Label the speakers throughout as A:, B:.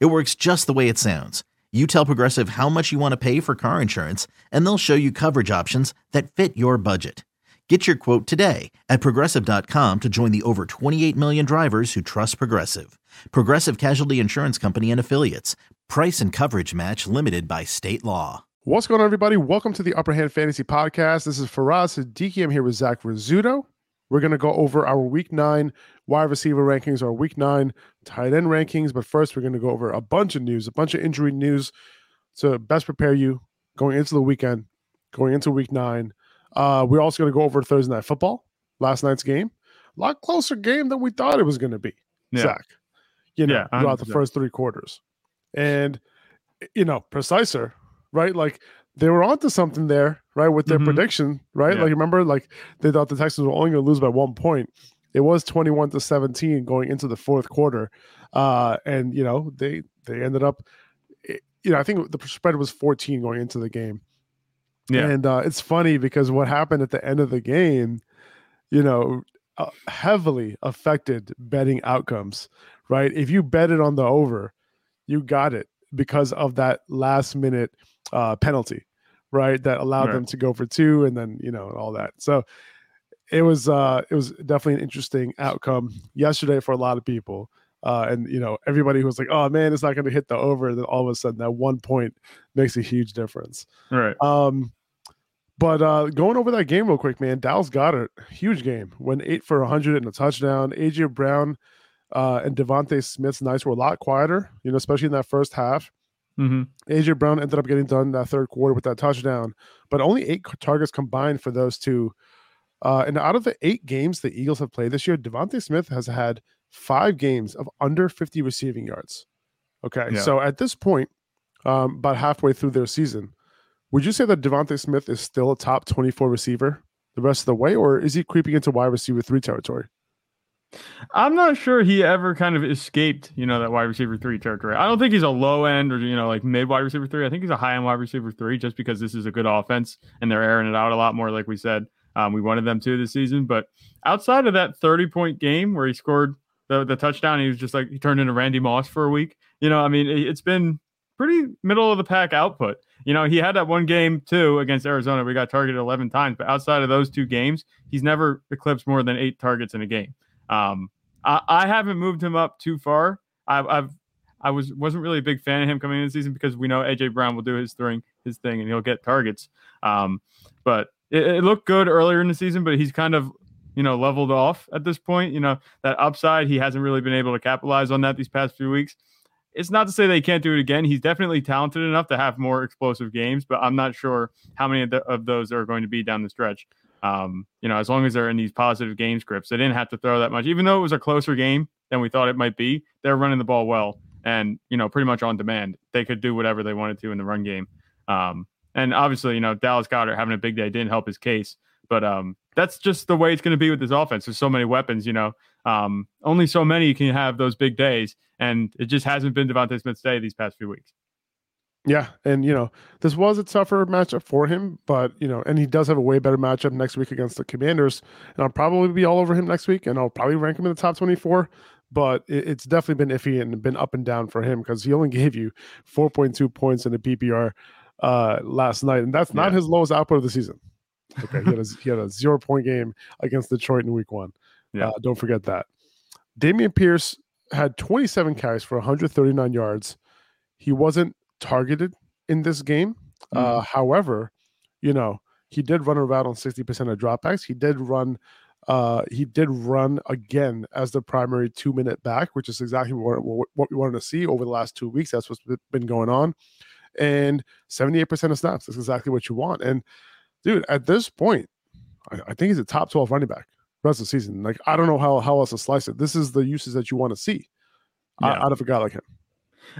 A: It works just the way it sounds. You tell Progressive how much you want to pay for car insurance, and they'll show you coverage options that fit your budget. Get your quote today at progressive.com to join the over 28 million drivers who trust Progressive. Progressive Casualty Insurance Company and Affiliates. Price and coverage match limited by state law.
B: What's going on, everybody? Welcome to the Upper Hand Fantasy Podcast. This is Faraz Siddiqui. I'm here with Zach Rizzuto. We're going to go over our week nine wide receiver rankings, our week nine tight end rankings. But first, we're going to go over a bunch of news, a bunch of injury news to best prepare you going into the weekend, going into week nine. Uh, we're also going to go over Thursday night football, last night's game. A lot closer game than we thought it was going to be, yeah. Zach. You know, yeah, throughout the first three quarters. And, you know, preciser, right? Like they were onto something there, right, with their mm-hmm. prediction, right? Yeah. Like remember, like they thought the Texans were only going to lose by one point. It was twenty-one to seventeen going into the fourth quarter, uh, and you know they they ended up, eh, you know, I think the spread was fourteen going into the game. Yeah, and uh, it's funny because what happened at the end of the game, you know, uh, heavily affected betting outcomes. Right, if you betted on the over, you got it because of that last minute uh, penalty, right? That allowed right. them to go for two, and then you know all that. So it was uh, it was definitely an interesting outcome yesterday for a lot of people. Uh, and you know everybody who was like, "Oh man, it's not going to hit the over." And then all of a sudden, that one point makes a huge difference.
C: Right.
B: Um, but uh, going over that game real quick, man, Dallas got a huge game. Went eight for 100 and a touchdown. AJ Brown uh, and DeVonta Smith's nights were a lot quieter, you know, especially in that first half.
C: Mm-hmm.
B: AJ Brown ended up getting done that third quarter with that touchdown, but only eight targets combined for those two. Uh, and out of the eight games the Eagles have played this year, DeVonta Smith has had five games of under 50 receiving yards. Okay, yeah. so at this point, um, about halfway through their season, would you say that DeVonta Smith is still a top 24 receiver the rest of the way, or is he creeping into wide receiver three territory?
C: I'm not sure he ever kind of escaped, you know, that wide receiver three territory. I don't think he's a low end or you know like mid wide receiver three. I think he's a high end wide receiver three, just because this is a good offense and they're airing it out a lot more, like we said. Um, we wanted them to this season, but outside of that 30 point game where he scored the, the touchdown, he was just like he turned into Randy Moss for a week. You know, I mean, it's been pretty middle of the pack output. You know, he had that one game too against Arizona. We got targeted 11 times, but outside of those two games, he's never eclipsed more than eight targets in a game. Um, I, I haven't moved him up too far. I've, I've I was wasn't really a big fan of him coming in the season because we know AJ Brown will do his thing, his thing, and he'll get targets. Um, but it, it, looked good earlier in the season, but he's kind of you know leveled off at this point. You know that upside he hasn't really been able to capitalize on that these past few weeks. It's not to say they can't do it again. He's definitely talented enough to have more explosive games, but I'm not sure how many of, the, of those are going to be down the stretch. Um, you know, as long as they're in these positive game scripts, they didn't have to throw that much, even though it was a closer game than we thought it might be. They're running the ball well and, you know, pretty much on demand. They could do whatever they wanted to in the run game. Um, and obviously, you know, Dallas Goedert having a big day didn't help his case, but um, that's just the way it's going to be with this offense. There's so many weapons, you know, um, only so many can have those big days, and it just hasn't been DeVonta Smith's day these past few weeks.
B: Yeah, and you know this was a tougher matchup for him, but you know, and he does have a way better matchup next week against the Commanders, and I'll probably be all over him next week, and I'll probably rank him in the top twenty-four. But it, it's definitely been iffy and been up and down for him because he only gave you four point two points in the PPR uh, last night, and that's not yeah. his lowest output of the season. Okay, he had a, he had a zero point game against Detroit in Week One. Yeah, uh, don't forget that. Dameon Pierce had twenty seven carries for one hundred thirty nine yards. He wasn't targeted in this game. Uh, mm-hmm. Uh, however, you know, he did run around on 60% of dropbacks. He did run uh he did run again as the primary two minute back which is exactly what, what we wanted to see over the last two weeks that's what's been going on and 78% of snaps that's exactly what you want and dude at this point I, I think he's a top 12 running back rest of the season like i don't know how, how else to slice it this is the uses that you want to see yeah. out of a guy like him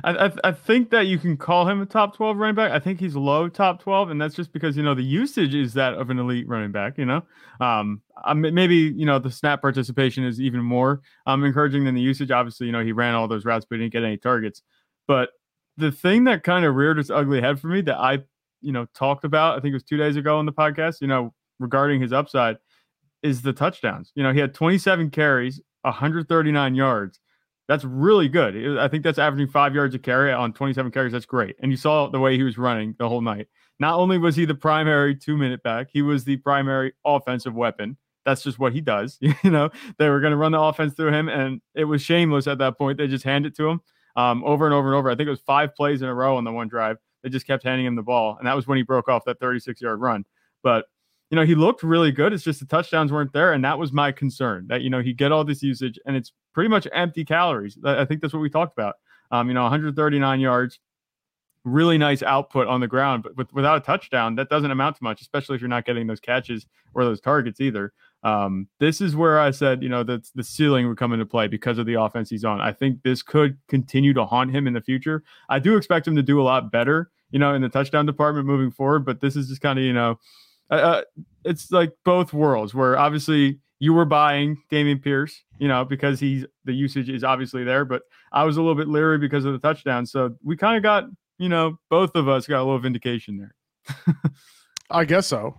C: I, I, I think that you can call him a top twelve running back. I think he's low top twelve, and that's just because you know the usage is that of an elite running back. You know, um, maybe you know the snap participation is even more um encouraging than the usage. Obviously, you know he ran all those routes, but he didn't get any targets. But the thing that kind of reared its ugly head for me that I you know talked about, I think it was two days ago on the podcast. You know, regarding his upside, is the touchdowns. You know, he had 27 carries, 139 yards that's really good. I think that's averaging five yards a carry on 27 carries. That's great. And you saw the way he was running the whole night. Not only was he the primary two minute back, he was the primary offensive weapon. That's just what he does. You know, they were going to run the offense through him, and it was shameless at that point. They just hand it to him um, over and over and over. I think it was five plays in a row on the one drive. They just kept handing him the ball, and that was when he broke off that 36 yard run. But you know, he looked really good. It's just the touchdowns weren't there. And that was my concern that, you know, he get all this usage and it's pretty much empty calories. I think that's what we talked about. Um, you know, 139 yards, really nice output on the ground, but with, without a touchdown, that doesn't amount to much, especially if you're not getting those catches or those targets either. Um, this is where I said, you know, that the ceiling would come into play because of the offense he's on. I think this could continue to haunt him in the future. I do expect him to do a lot better, you know, in the touchdown department moving forward, but this is just kind of, you know, uh, uh, it's like both worlds where obviously you were buying Dameon Pierce, you know, because he's the usage is obviously there, but I was a little bit leery because of the touchdown. So we kind of got, you know, both of us got a little vindication there.
B: I guess so.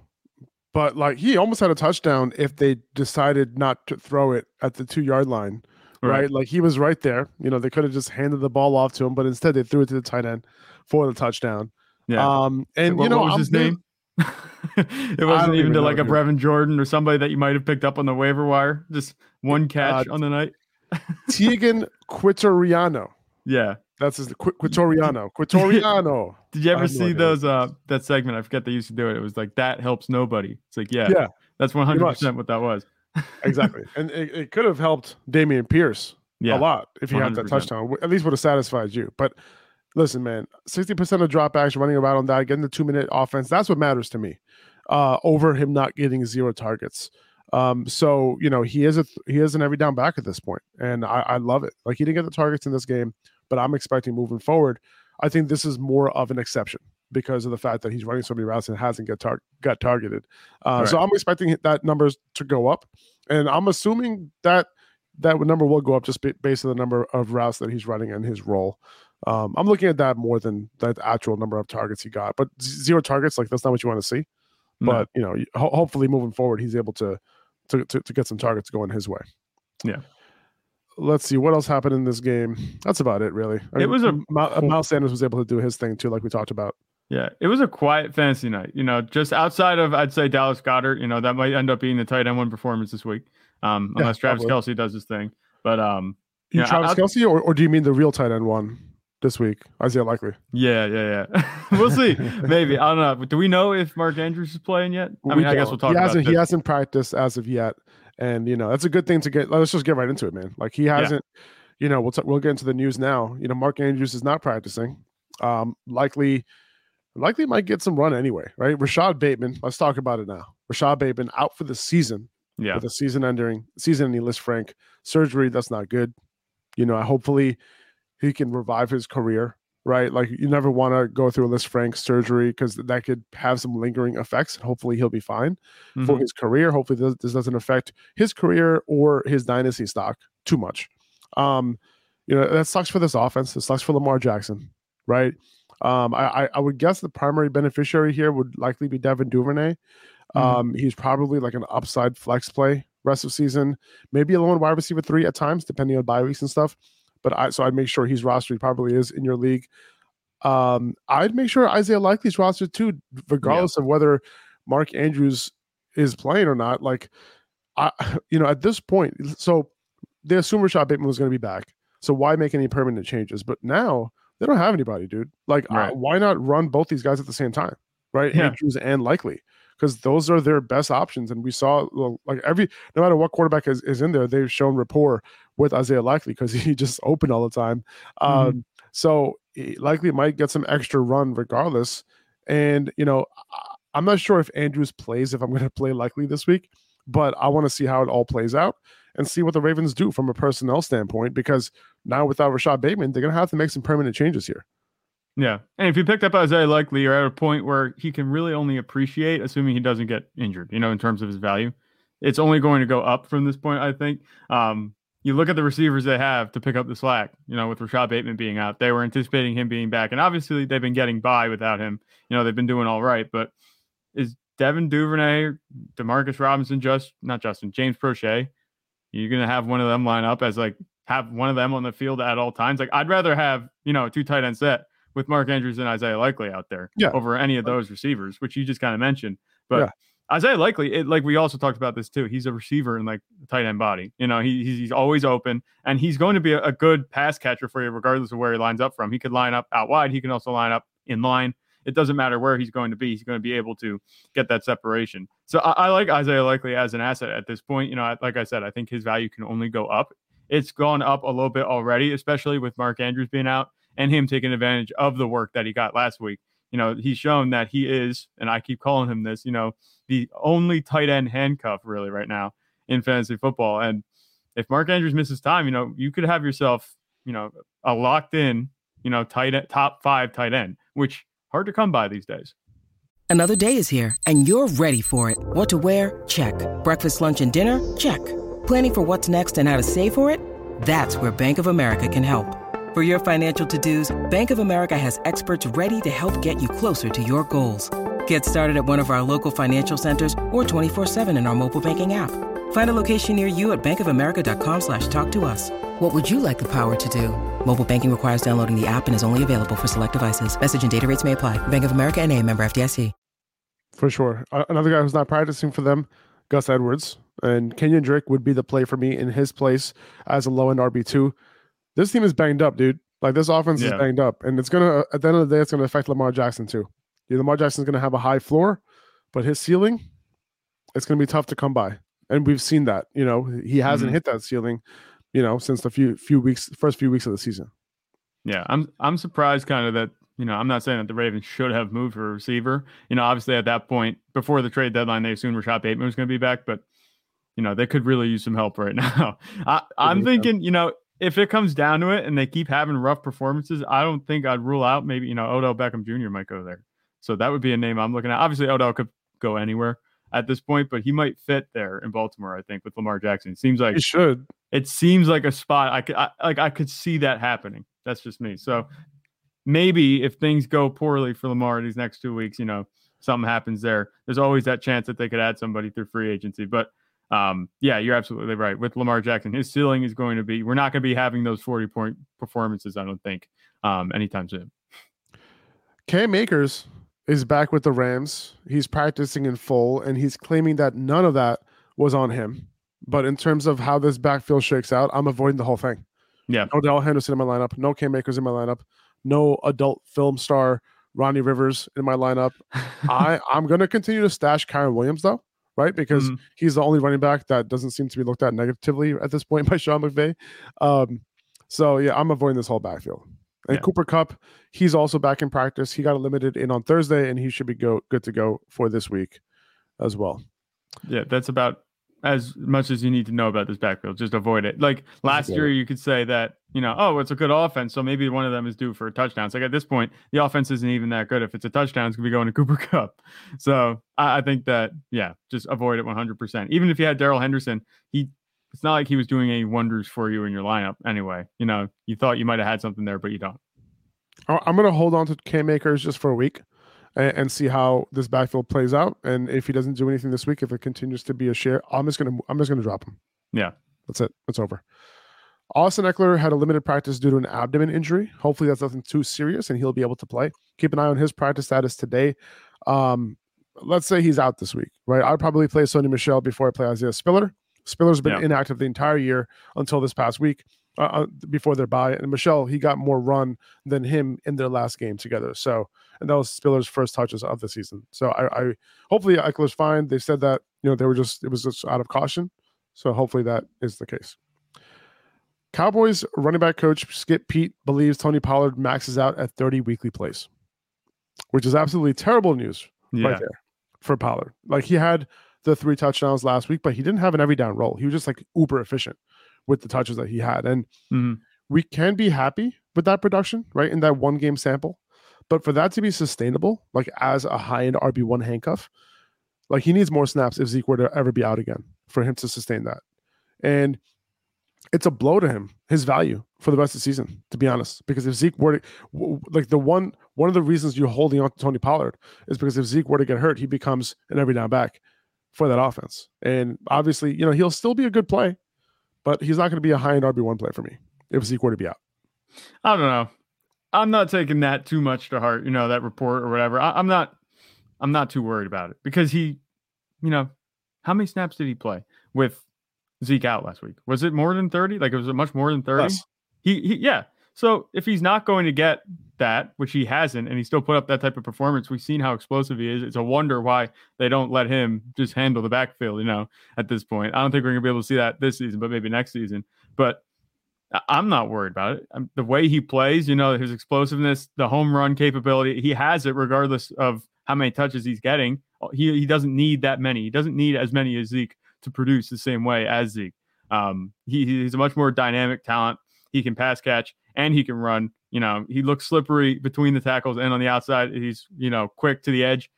B: But like he almost had a touchdown if they decided not to throw it at the two yard line. Right. right. Like he was right there. You know, they could have just handed the ball off to him, but instead they threw it to the tight end for the touchdown. Yeah. Um, and what, you know,
C: what was
B: I'm
C: his name? it wasn't even, to like a Brevin Jordan or somebody that you might have picked up on the waiver wire. Just one catch uh, on the night.
B: Teagan Quitoriano.
C: Yeah.
B: That's his Qu- Quitoriano. Quitoriano.
C: Did you ever see no those uh that segment? I forget they used to do it. It was like that helps nobody. It's like, yeah. Yeah. That's 100% what that was.
B: exactly. And it, it could have helped Dameon Pierce yeah, a lot if he 100%. had that touchdown. At least would have satisfied you. But listen, man, 60% of dropbacks running around on that, getting the two minute offense, that's what matters to me. Uh, over him not getting zero targets. Um, so you know, he is a he is an every down back at this point, and I, I love it. Like he didn't get the targets in this game, but I'm expecting moving forward. I think this is more of an exception because of the fact that he's running so many routes and hasn't get tar- got targeted. Uh, right. So I'm expecting that numbers to go up, and I'm assuming that that number will go up just based on the number of routes that he's running and his role. Um, I'm looking at that more than the actual number of targets he got. But zero targets, like that's not what you want to see. No. But you know, ho- hopefully moving forward, he's able to, to to to get some targets going his way.
C: Yeah.
B: Let's see what else happened in this game. That's about it, really. I
C: it mean, was a
B: Miles Sanders was able to do his thing too, like we talked about.
C: Yeah, it was a quiet fantasy night. You know, just outside of I'd say Dallas Goedert. You know, that might end up being the tight end one performance this week, um, unless yeah, Travis Kelce does his thing. But um,
B: you, know, Travis Kelce, or, or do you mean the real tight end one? This week. Isaiah Likely.
C: Yeah, yeah, yeah. we'll see. Maybe I don't know. But do we know if Mark Andrews is playing yet? I mean, I guess we'll talk.
B: He hasn't.
C: he
B: hasn't practiced as of yet, and you know that's a good thing to get. Let's just get right into it, man. Like he hasn't. Yeah. You know, we'll t- we'll get into the news now. You know, Mark Andrews is not practicing. Um, likely, likely might get some run anyway, right? Rashod Bateman. Let's talk about it now. Rashod Bateman out for the season.
C: Yeah,
B: with a season-ending season-ending Lisfranc surgery. That's not good. You know, hopefully he can revive his career, right? Like you never want to go through a Lisfranc surgery because that could have some lingering effects. Hopefully he'll be fine mm-hmm. for his career. Hopefully this, this, doesn't affect his career or his dynasty stock too much. Um, you know, that sucks for this offense. It sucks for Lamar Jackson, right? Um, I, I would guess the primary beneficiary here would likely be Devin Duvernay. Mm-hmm. Um, he's probably like an upside flex play rest of season, maybe a lone wide receiver three at times, depending on bye weeks and stuff but I so I'd make sure he's rostered. He probably is in your league. Um, I'd make sure Isaiah Likely's rostered too, regardless yeah. of whether Mark Andrews is playing or not. Like, I, you know, at this point, so they assume Rashod Bateman was going to be back. So why make any permanent changes? But now they don't have anybody, dude. Like, right. uh, why not run both these guys at the same time, right? Yeah. Andrews and Likely, because those are their best options. And we saw like every no matter what quarterback is, is in there, they've shown rapport with Isaiah Likely because he just open all the time. Mm-hmm. Um, so Likely might get some extra run regardless. And you know, I'm not sure if Andrews plays if I'm going to play Likely this week, but I want to see how it all plays out. and see what the Ravens do from a personnel standpoint because now without Rashod Bateman, they're going to have to make some permanent changes here.
C: Yeah. And if you picked up Isaiah Likely, you're at a point where he can really only appreciate, assuming he doesn't get injured, you know, in terms of his value. It's only going to go up from this point, I think. Um, you look at the receivers they have to pick up the slack, you know, with Rashod Bateman being out. They were anticipating him being back. And obviously they've been getting by without him. You know, they've been doing all right. But is Devin Duvernay, Demarcus Robinson, just not Justin, James Proche, you're gonna have one of them line up as like have one of them on the field at all times. Like I'd rather have, you know, two tight end set with Mark Andrews and Isaiah Likely out there
B: yeah.
C: over any of those receivers, which you just kind of mentioned. But yeah. Isaiah Likely, it, like we also talked about this too. He's a receiver in like tight end body. You know, he, he's, he's always open and he's going to be a, a, good pass catcher for you, regardless of where he lines up from. He could line up out wide. He can also line up in line. It doesn't matter where he's going to be. He's going to be able to get that separation. So I, I like Isaiah Likely as an asset at this point. You know, like I said, I think his value can only go up. It's gone up a little bit already, especially with Mark Andrews being out and him taking advantage of the work that he got last week. You know, he's shown that he is, and I keep calling him this, you know, the only tight end handcuff really right now in fantasy football. And if Mark Andrews misses time, you know, you could have yourself, you know, a locked in, you know, tight end, top five tight end, which hard to come by these days.
D: Another day is here and you're ready for it. What to wear? Check. Breakfast, lunch, and dinner? Check. Planning for what's next and how to save for it? That's where Bank of America can help. For your financial to-dos, Bank of America has experts ready to help get you closer to your goals. Get started at one of our local financial centers or 24-7 in our mobile banking app. Find a location near you at bankofamerica.com slash talk to us. What would you like the power to do? Mobile banking requires downloading the app and is only available for select devices. Message and data rates may apply. Bank of America and a member FDIC.
B: For sure. Uh, another guy who's not practicing for them, Gus Edwards. And Kenyan Drake would be the play for me in his place as a low-end RB2 this team is banged up, dude. Like this offense yeah. is banged up, and it's gonna at the end of the day, it's gonna affect Lamar Jackson too. Yeah, Lamar Jackson's gonna have a high floor, but his ceiling, it's gonna be tough to come by, and we've seen that. You know, he hasn't mm-hmm. hit that ceiling, you know, since the few few weeks, first few weeks of the season.
C: Yeah, I'm I'm surprised kind of that you know, I'm not saying that the Ravens should have moved for a receiver. You know, obviously at that point, before the trade deadline, they assumed Rashod Bateman was going to be back, but you know, they could really use some help right now. I, am thinking, you know, if it comes down to it and they keep having rough performances, I don't think I'd rule out maybe, you know, Odell Beckham Jr. might go there. So that would be a name I'm looking at. Obviously, Odell could go anywhere at this point, but he might fit there in Baltimore, I think, with Lamar Jackson. It seems like
B: he should.
C: It seems like a spot I could I, like I could see that happening. That's just me. So maybe if things go poorly for Lamar these next two weeks, you know, something happens there. There's always that chance that they could add somebody through free agency. But um, yeah, you're absolutely right. With Lamar Jackson, his ceiling is going to be we're not going to be having those 40 point performances, I don't think, um, anytime soon.
B: Cam Akers is back with the Rams. He's practicing in full, and he's claiming that none of that was on him. But in terms of how this backfield shakes out, I'm avoiding the whole thing.
C: Yeah.
B: No Darrell Henderson in my lineup. No Cam Akers in my lineup. No adult film star Ronnie Rivers in my lineup. I I'm gonna continue to stash Kyren Williams though right? Because mm-hmm. he's the only running back that doesn't seem to be looked at negatively at this point by Sean McVay. Um, so yeah, I'm avoiding this whole backfield. And yeah. Cooper Kupp, he's also back in practice. He got a limited in on Thursday, and he should be go good to go for this week as well.
C: Yeah, that's about as much as you need to know about this backfield. Just avoid it. Like last year, you could say that, you know, oh, it's a good offense. So maybe one of them is due for a touchdown. So like at this point, the offense isn't even that good. If it's a touchdown, it's going to be going to Cooper Kupp. So I, I think that, yeah, just avoid it 100%. Even if you had Darrell Henderson, he, it's not like he was doing any wonders for you in your lineup anyway. You know, you thought you might have had something there, but you don't.
B: I'm going to hold on to Cam Akers just for a week and, and, see how this backfield plays out. And if he doesn't do anything this week, if it continues to be a share, I'm just gonna I'm just gonna drop him.
C: Yeah,
B: that's it. It's over. Austin Ekeler had a limited practice due to an abdomen injury. Hopefully, that's nothing too serious, and he'll be able to play. Keep an eye on his practice status today. Um, let's say he's out this week, right? I'd probably play Sony Michel before I play Isaiah Spiller. Spiller's been yeah. inactive the entire year until this past week uh, uh before their bye. And Michel, he got more run than him in their last game together. So and that was Spiller's first touches of the season. So I, I hopefully Ekeler's fine. They said that you know they were just it was just out of caution. So hopefully that is the case. Cowboys running back coach Skip Peete believes Tony Pollard maxes out at 30 weekly plays, which is absolutely terrible news yeah. right there for Pollard. Like he had the three touchdowns last week, but he didn't have an every down role. He was just like uber efficient with the touches that he had. And
C: Mhm.
B: we can be happy with that production, right? In that one game sample. But for that to be sustainable, like as a high end RB1 handcuff, like he needs more snaps if Zeke were to ever be out again for him to sustain that. And it's a blow to him, his value for the rest of the season, to be honest. Because if Zeke were to, like the one, one of the reasons you're holding on to Tony Pollard is because if Zeke were to get hurt, he becomes an every down back for that offense. And obviously, you know, he'll still be a good play, but he's not going to be a high end RB1 play for me if Zeke were to be out.
C: I don't know. I'm not taking that too much to heart, you know, that report or whatever. I, I'm not I'm not too worried about it because he, you know, how many snaps did he play with Zeke out last week? Was it more than 30? Like was it much more than 30?
B: Less.
C: He, he yeah. So if he's not going to get that, which he hasn't, and he still put up that type of performance, we've seen how explosive he is. It's a wonder why they don't let him just handle the backfield, you know, at this point. I don't think we're gonna be able to see that this season, but maybe next season. But I'm not worried about it. Um, the way he plays, you know, his explosiveness, the home run capability, he has it regardless of how many touches he's getting. Uh, He, he doesn't need that many. He doesn't need as many as Zeke to produce the same way as Zeke. Um, he, he's a much more dynamic talent. He can pass catch and he can run. You know, he looks slippery between the tackles and on the outside. He's, you know, quick to the edge.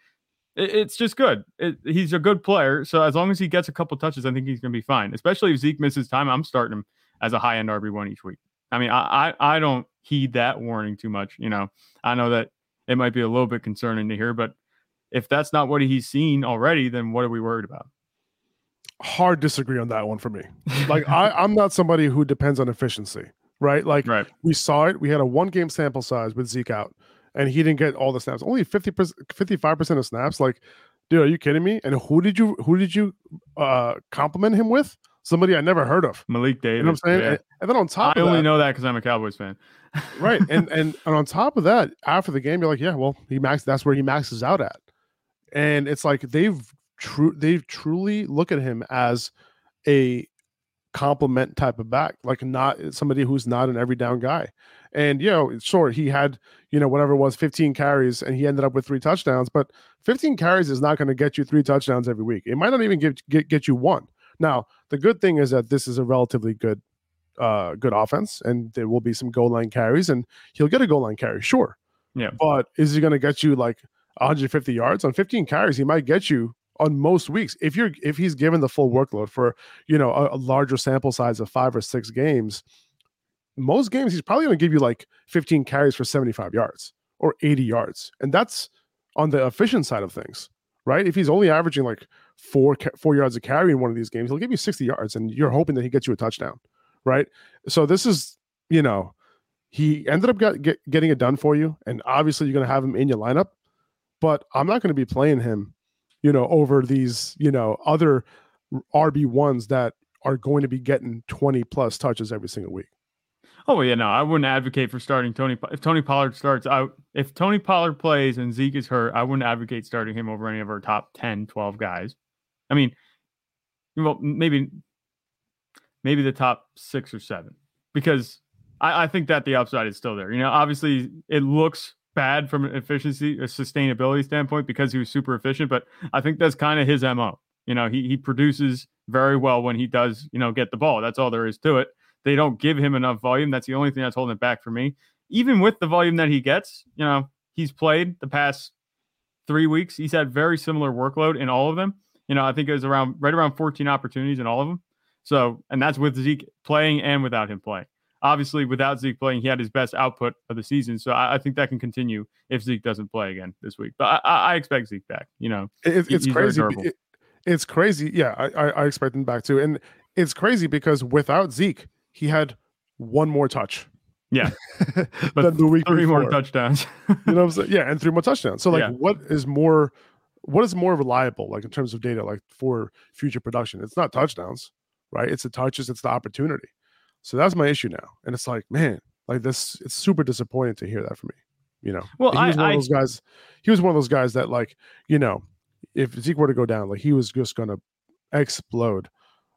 C: It- it's just good. It, he's a good player. So as long as he gets a couple touches, I think he's going to be fine. Especially if Zeke misses time, I'm starting him as a high end RB1 each week. I mean, I, I I don't heed that warning too much. You know, I know that it might be a little bit concerning to hear, but if that's not what he's seen already, then what are we worried about?
B: Hard disagree on that one for me. Like I, I'm not somebody who depends on efficiency, right? Like
C: Right.
B: we saw it. We had a one game sample size with Zeke out, and he didn't get all the snaps. Only 50 55 percent of snaps. Like, dude, are you kidding me? And who did you who did you uh compliment him with? Somebody I never heard of.
C: Malik Davis.
B: You know what I'm saying?
C: yeah.
B: And, and then on top
C: I only
B: that,
C: know that because I'm a Cowboys fan.
B: right, and, and and on top of that, after the game, you're like, yeah, well, he max. That's where he maxes out at, and it's like they've true they've truly look at him as a compliment type of back, like not somebody who's not an every down guy. And you know, sure, he had you know whatever it was, 15 carries, and he ended up with three touchdowns. But 15 carries is not going to get you three touchdowns every week. It might not even get get get you one. Now, the good thing is that this is a relatively good uh good offense, and there will be some goal line carries, and he'll get a goal line carry, sure.
C: Yeah.
B: But is he going to get you like 150 yards on 15 carries? He might get you on most weeks if you're if he's given the full workload for you know a, a larger sample size of five or six games most games he's probably going to give you like 15 carries for 75 yards or 80 yards and that's on the efficient side of things right? If he's only averaging like four four yards a carry in one of these games he'll give you 60 yards and you're hoping that he gets you a touchdown right? So this is you know he ended up get, get, getting it done for you and obviously you're going to have him in your lineup but i'm not going to be playing him you know over these you know other rb1s that are going to be getting 20 plus touches every single week
C: Oh yeah, no, I wouldn't advocate for starting Tony. If Tony Pollard starts out, if Tony Pollard plays and Zeke is hurt, I wouldn't advocate starting him over any of our top 10, 12 guys. I mean, well, maybe, maybe the top six or seven, because I, I think that the upside is still there. You know, obviously it looks bad from an efficiency, a sustainability standpoint because he was super efficient, but I think that's kind of his mo. You know, he he produces very well when he does, you know, get the ball. That's all there is to it they don't give him enough volume. That's the only thing that's holding it back for me. Even with the volume that he gets, you know, he's played the past three weeks. He's had very similar workload in all of them. You know, I think it was around right around 14 opportunities in all of them. So, and that's with Zeke playing and without him playing. Obviously, without Zeke playing, he had his best output of the season. So I, I think that can continue if Zeke doesn't play again this week. But I, I expect Zeke back. You know,
B: it, it's crazy it- it's crazy yeah I, I expect him back too and it's crazy because without zeke he had one more touch
C: Yeah. But
B: the week
C: three more touchdowns.
B: you know what I'm saying? Yeah, and three more touchdowns. So like
C: Yeah.
B: what is more what is more reliable like in terms of data like for future production? It's not touchdowns, right? It's the touches, it's the opportunity. So that's my issue now. And it's like, man, like this it's super disappointing to hear that from me. You know.
C: Well,
B: he was
C: I-
B: one of those guys he was one of those guys that like, you know, if Zeke were to go down, like he was just gonna explode,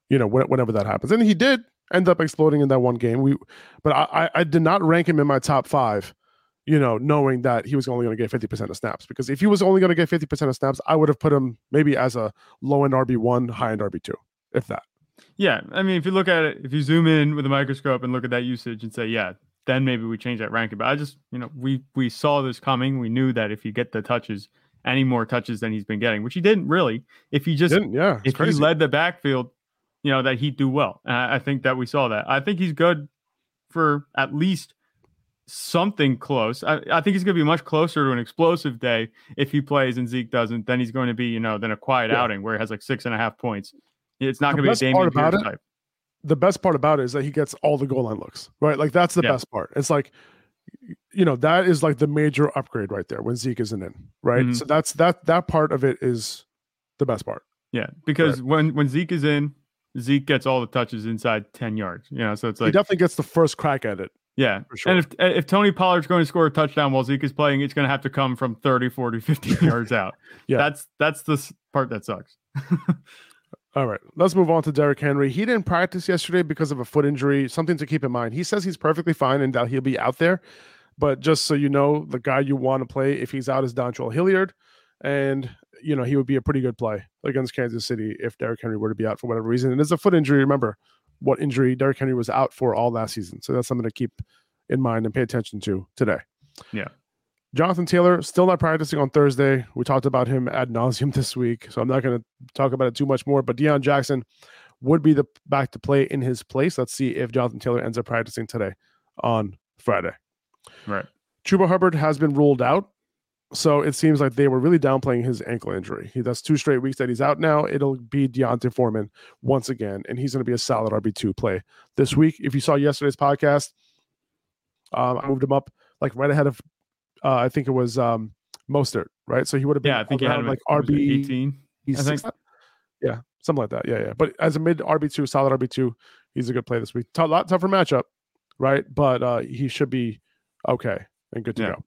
B: you know, whenever that happens. And he did end up exploding in that one game. We but I I, I did not rank him in my top five you know, knowing that he was only going to get 50% of snaps. Because if he was only going to get 50% of snaps, I would have put him maybe as a low end RB1, high end RB2, if that.
C: Yeah. I mean, if you look at it, if you zoom in with a microscope and look at that usage and say, yeah, then maybe we change that ranking. But I just, you know, we we saw this coming. We knew that if you get the touches, any more touches than he's been getting, which he didn't really. If he just,
B: yeah,
C: if crazy. he led the backfield, you know, that he'd do well. And I think that we saw that. I think he's good for at least something close. I, I think he's going to be much closer to an explosive day if he plays and Zeke doesn't. Then he's going to be, you know, than a quiet yeah. outing where he has like six and a half points. It's not going to be a Dameon Pierce it, type.
B: The best part about it is that he gets all the goal line looks, right? Like that's the yeah. best part. It's like, you know, that is like the major upgrade right there when Zeke isn't in, right? Mm-hmm. So that's that that part of it is the best part.
C: Yeah, because right. when when Zeke is in, Zeke gets all the touches inside 10 yards. You know, so it's like
B: he definitely gets the first crack at it.
C: Yeah. Sure. And if if Tony Pollard's going to score a touchdown while Zeke is playing, it's going to have to come from 30, 40, 50 yards out. Yeah. That's that's the part that sucks.
B: all right. Let's move on to Derrick Henry. He didn't practice yesterday because of a foot injury. Something to keep in mind. He says he's perfectly fine and that he'll be out there. But just so you know, the guy you want to play if he's out is Dontrell Hilliard. And you know, he would be a pretty good play against Kansas City if Derrick Henry were to be out for whatever reason. And it's a foot injury. Remember what injury Derrick Henry was out for all last season. So that's something to keep in mind and pay attention to today.
C: Yeah.
B: Jonathan Taylor still not practicing on Thursday. We talked about him ad nauseum this week, so I'm not going to talk about it too much more. But Deon Jackson would be the back to play in his place. Let's see if Jonathan Taylor ends up practicing today on Friday.
C: Right.
B: Chuba Hubbard has been ruled out so it seems like they were really downplaying his ankle injury. He does two straight weeks that he's out now. It'll be D'Onta Foreman once again, and he's going to be a solid RB two play this week. If you saw yesterday's podcast, um, I moved him up like right ahead of, uh, I think it was um, Mostert, right? So he would have been
C: yeah, I think he had
B: like RB
C: eighteen.
B: He's think. yeah, something like that. Yeah, yeah. But as a mid RB two, solid RB two, he's a good play this week. A lot tougher matchup, right? But uh, he should be okay and good to yeah. go.